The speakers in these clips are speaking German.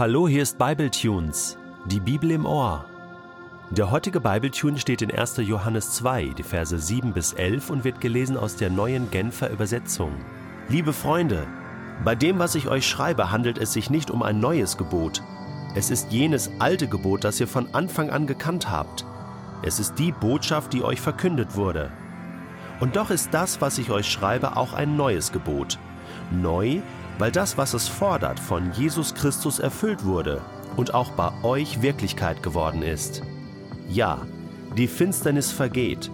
Hallo, hier ist Bibletunes, die Bibel im Ohr. Der heutige Bibletune steht in 1. Johannes 2, die Verse 7 bis 11 und wird gelesen aus der neuen Genfer Übersetzung. Liebe Freunde, bei dem, was ich euch schreibe, handelt es sich nicht um ein neues Gebot. Es ist jenes alte Gebot, das ihr von Anfang an gekannt habt. Es ist die Botschaft, die euch verkündet wurde. Und doch ist das, was ich euch schreibe, auch ein neues Gebot. Neu, weil das, was es fordert, von Jesus Christus erfüllt wurde und auch bei euch Wirklichkeit geworden ist. Ja, die Finsternis vergeht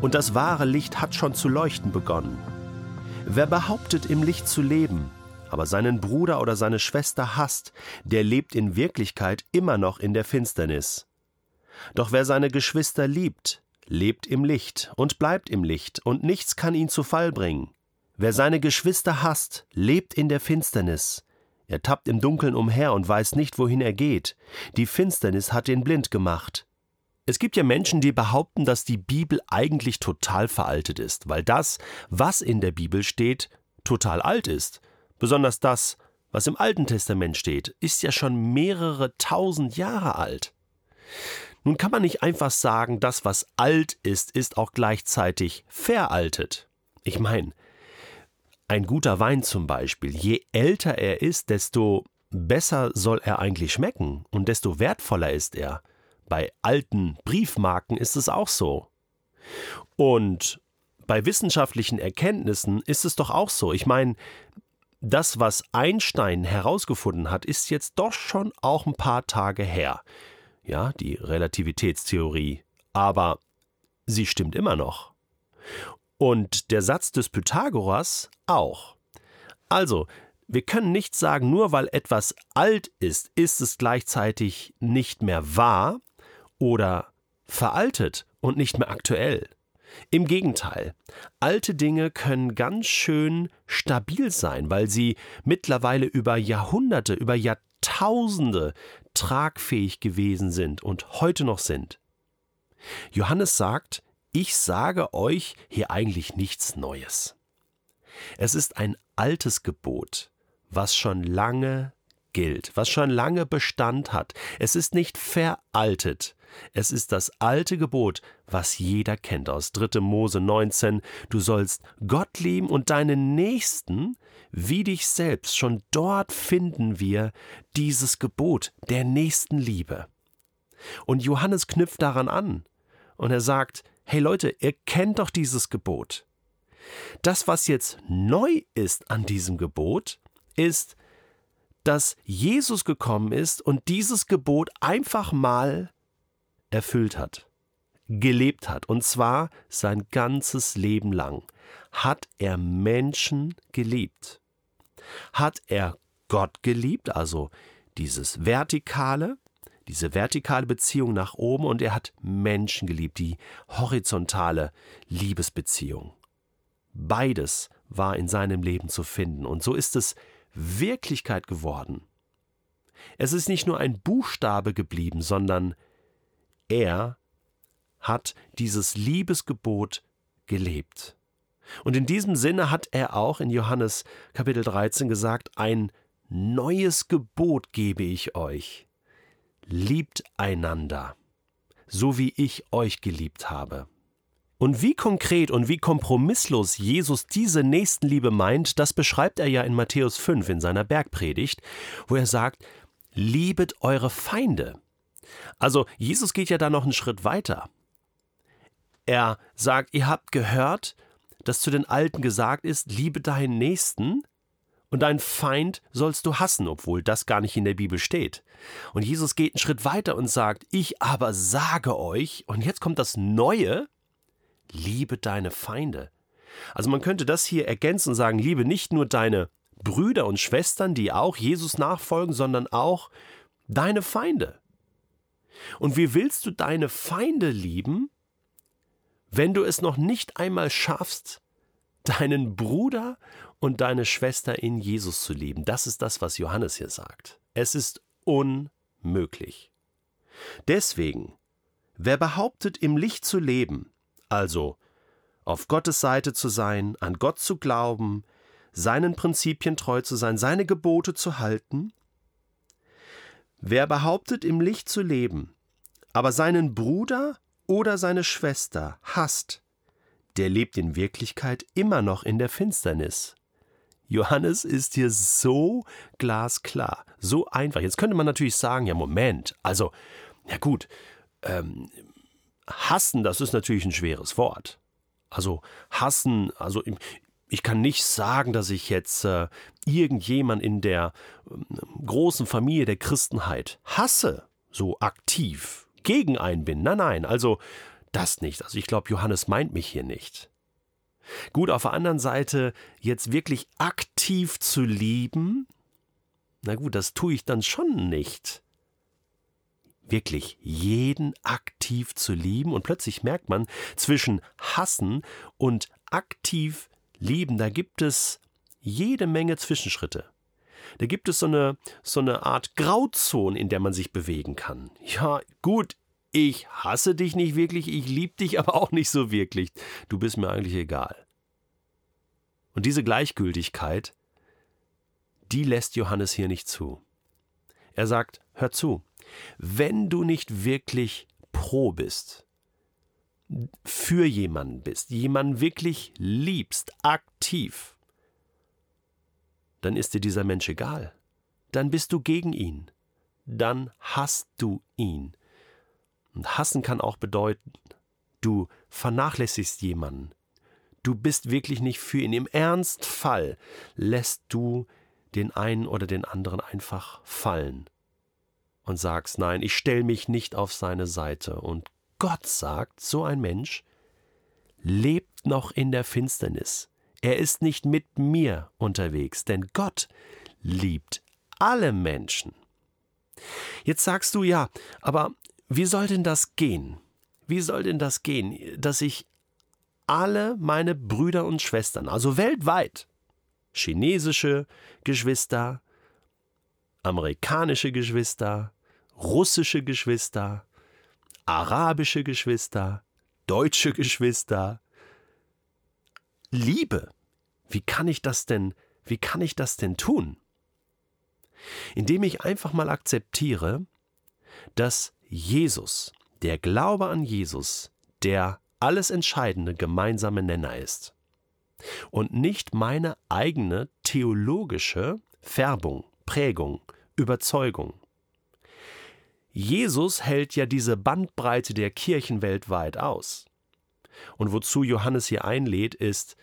und das wahre Licht hat schon zu leuchten begonnen. Wer behauptet, im Licht zu leben, aber seinen Bruder oder seine Schwester hasst, der lebt in Wirklichkeit immer noch in der Finsternis. Doch wer seine Geschwister liebt, lebt im Licht und bleibt im Licht, und nichts kann ihn zu Fall bringen. Wer seine Geschwister hasst, lebt in der Finsternis. Er tappt im Dunkeln umher und weiß nicht, wohin er geht. Die Finsternis hat ihn blind gemacht. Es gibt ja Menschen, die behaupten, dass die Bibel eigentlich total veraltet ist, weil das, was in der Bibel steht, total alt ist. Besonders das, was im Alten Testament steht, ist ja schon mehrere tausend Jahre alt. Nun kann man nicht einfach sagen, das, was alt ist, ist auch gleichzeitig veraltet. Ich meine, ein guter Wein zum Beispiel, je älter er ist, desto besser soll er eigentlich schmecken und desto wertvoller ist er. Bei alten Briefmarken ist es auch so. Und bei wissenschaftlichen Erkenntnissen ist es doch auch so. Ich meine, das, was Einstein herausgefunden hat, ist jetzt doch schon auch ein paar Tage her. Ja, die Relativitätstheorie. Aber sie stimmt immer noch. Und der Satz des Pythagoras auch. Also, wir können nicht sagen, nur weil etwas alt ist, ist es gleichzeitig nicht mehr wahr oder veraltet und nicht mehr aktuell. Im Gegenteil, alte Dinge können ganz schön stabil sein, weil sie mittlerweile über Jahrhunderte, über Jahrtausende tragfähig gewesen sind und heute noch sind. Johannes sagt, ich sage euch hier eigentlich nichts Neues. Es ist ein altes Gebot, was schon lange gilt, was schon lange Bestand hat. Es ist nicht veraltet. Es ist das alte Gebot, was jeder kennt aus 3. Mose 19. Du sollst Gott lieben und deinen Nächsten wie dich selbst. Schon dort finden wir dieses Gebot der Nächstenliebe. Und Johannes knüpft daran an. Und er sagt, hey Leute, ihr kennt doch dieses Gebot. Das, was jetzt neu ist an diesem Gebot, ist, dass Jesus gekommen ist und dieses Gebot einfach mal erfüllt hat, gelebt hat, und zwar sein ganzes Leben lang, hat er Menschen geliebt. Hat er Gott geliebt, also dieses Vertikale, diese vertikale Beziehung nach oben und er hat Menschen geliebt, die horizontale Liebesbeziehung. Beides war in seinem Leben zu finden und so ist es Wirklichkeit geworden. Es ist nicht nur ein Buchstabe geblieben, sondern er hat dieses Liebesgebot gelebt. Und in diesem Sinne hat er auch in Johannes Kapitel 13 gesagt, ein neues Gebot gebe ich euch liebt einander, so wie ich euch geliebt habe. Und wie konkret und wie kompromisslos Jesus diese Nächstenliebe meint, das beschreibt er ja in Matthäus 5 in seiner Bergpredigt, wo er sagt, liebet eure Feinde. Also Jesus geht ja da noch einen Schritt weiter. Er sagt, ihr habt gehört, dass zu den Alten gesagt ist, liebe deinen Nächsten, und deinen Feind sollst du hassen, obwohl das gar nicht in der Bibel steht. Und Jesus geht einen Schritt weiter und sagt, ich aber sage euch, und jetzt kommt das Neue, liebe deine Feinde. Also man könnte das hier ergänzen und sagen, liebe nicht nur deine Brüder und Schwestern, die auch Jesus nachfolgen, sondern auch deine Feinde. Und wie willst du deine Feinde lieben, wenn du es noch nicht einmal schaffst, deinen Bruder und deine Schwester in Jesus zu lieben. Das ist das, was Johannes hier sagt. Es ist unmöglich. Deswegen, wer behauptet, im Licht zu leben, also auf Gottes Seite zu sein, an Gott zu glauben, seinen Prinzipien treu zu sein, seine Gebote zu halten, Wer behauptet, im Licht zu leben, aber seinen Bruder oder seine Schwester hasst, der lebt in Wirklichkeit immer noch in der Finsternis. Johannes ist hier so glasklar, so einfach. Jetzt könnte man natürlich sagen, ja Moment, also, ja gut, ähm, hassen, das ist natürlich ein schweres Wort. Also hassen, also ich kann nicht sagen, dass ich jetzt äh, irgendjemand in der äh, großen Familie der Christenheit hasse, so aktiv, gegen einen bin. Nein, nein, also das nicht. Also ich glaube, Johannes meint mich hier nicht. Gut, auf der anderen Seite, jetzt wirklich aktiv zu lieben, na gut, das tue ich dann schon nicht. Wirklich jeden aktiv zu lieben und plötzlich merkt man, zwischen hassen und aktiv lieben, da gibt es jede Menge Zwischenschritte. Da gibt es so eine, so eine Art Grauzone, in der man sich bewegen kann. Ja, gut, ich hasse dich nicht wirklich, ich liebe dich aber auch nicht so wirklich. Du bist mir eigentlich egal. Und diese Gleichgültigkeit, die lässt Johannes hier nicht zu. Er sagt, hör zu, wenn du nicht wirklich pro bist, für jemanden bist, jemanden wirklich liebst, aktiv, dann ist dir dieser Mensch egal. Dann bist du gegen ihn. Dann hasst du ihn. Und hassen kann auch bedeuten, du vernachlässigst jemanden. Du bist wirklich nicht für ihn. Im Ernstfall lässt du den einen oder den anderen einfach fallen und sagst, nein, ich stelle mich nicht auf seine Seite. Und Gott sagt, so ein Mensch lebt noch in der Finsternis. Er ist nicht mit mir unterwegs, denn Gott liebt alle Menschen. Jetzt sagst du ja, aber wie soll denn das gehen? Wie soll denn das gehen, dass ich alle meine Brüder und Schwestern, also weltweit, chinesische Geschwister, amerikanische Geschwister, russische Geschwister, arabische Geschwister, deutsche Geschwister, liebe. Wie kann ich das denn, wie kann ich das denn tun? Indem ich einfach mal akzeptiere, dass Jesus, der Glaube an Jesus, der alles entscheidende gemeinsame Nenner ist. Und nicht meine eigene theologische Färbung, Prägung, Überzeugung. Jesus hält ja diese Bandbreite der Kirchen weltweit aus. Und wozu Johannes hier einlädt, ist,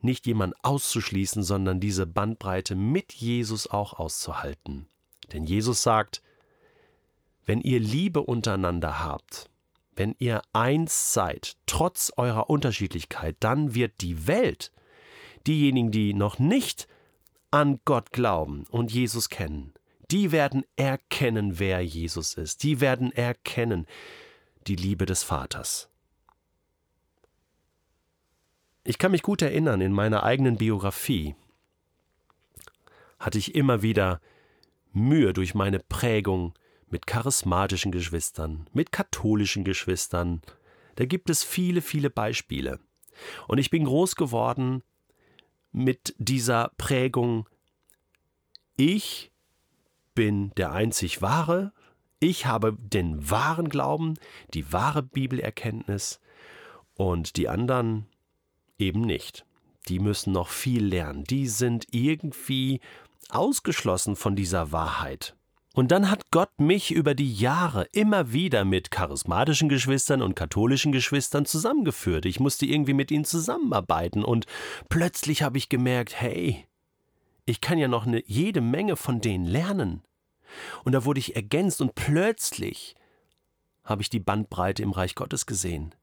nicht jemand auszuschließen, sondern diese Bandbreite mit Jesus auch auszuhalten. Denn Jesus sagt, wenn ihr Liebe untereinander habt, wenn ihr eins seid, trotz eurer Unterschiedlichkeit, dann wird die Welt, diejenigen, die noch nicht an Gott glauben und Jesus kennen, die werden erkennen, wer Jesus ist. Die werden erkennen die Liebe des Vaters. Ich kann mich gut erinnern, in meiner eigenen Biografie hatte ich immer wieder Mühe durch meine Prägung mit charismatischen Geschwistern, mit katholischen Geschwistern. Da gibt es viele, viele Beispiele. Und ich bin groß geworden mit dieser Prägung, ich bin der einzig wahre, ich habe den wahren Glauben, die wahre Bibelerkenntnis und die anderen eben nicht. Die müssen noch viel lernen, die sind irgendwie ausgeschlossen von dieser Wahrheit. Und dann hat Gott mich über die Jahre immer wieder mit charismatischen Geschwistern und katholischen Geschwistern zusammengeführt. Ich musste irgendwie mit ihnen zusammenarbeiten und plötzlich habe ich gemerkt, hey, ich kann ja noch eine, jede Menge von denen lernen. Und da wurde ich ergänzt und plötzlich habe ich die Bandbreite im Reich Gottes gesehen.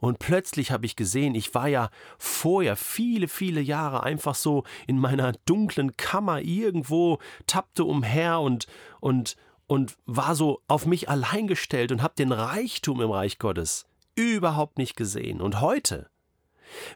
Und plötzlich habe ich gesehen, ich war ja vorher viele, viele Jahre einfach so in meiner dunklen Kammer irgendwo, tappte umher und, und, und war so auf mich allein gestellt und habe den Reichtum im Reich Gottes überhaupt nicht gesehen. Und heute,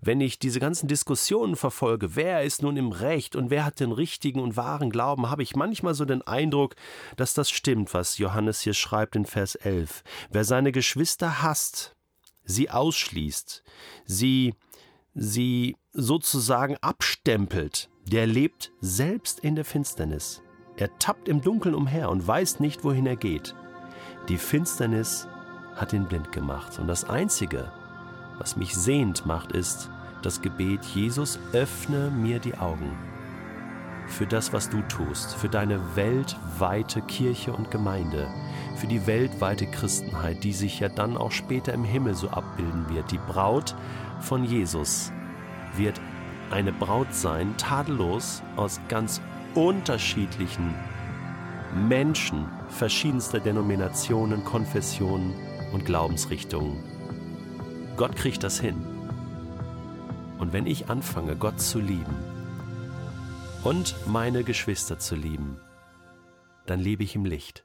wenn ich diese ganzen Diskussionen verfolge, wer ist nun im Recht und wer hat den richtigen und wahren Glauben, habe ich manchmal so den Eindruck, dass das stimmt, was Johannes hier schreibt in Vers 11. Wer seine Geschwister hasst, sie ausschließt, sie, sie sozusagen abstempelt, der lebt selbst in der Finsternis. Er tappt im Dunkeln umher und weiß nicht, wohin er geht. Die Finsternis hat ihn blind gemacht. Und das Einzige, was mich sehend macht, ist das Gebet, Jesus, öffne mir die Augen für das, was du tust, für deine weltweite Kirche und Gemeinde, für die weltweite Christenheit, die sich ja dann auch später im Himmel so abbilden wird. Die Braut von Jesus wird eine Braut sein, tadellos aus ganz unterschiedlichen Menschen verschiedenster Denominationen, Konfessionen und Glaubensrichtungen. Gott kriegt das hin. Und wenn ich anfange, Gott zu lieben und meine Geschwister zu lieben, dann lebe ich im Licht.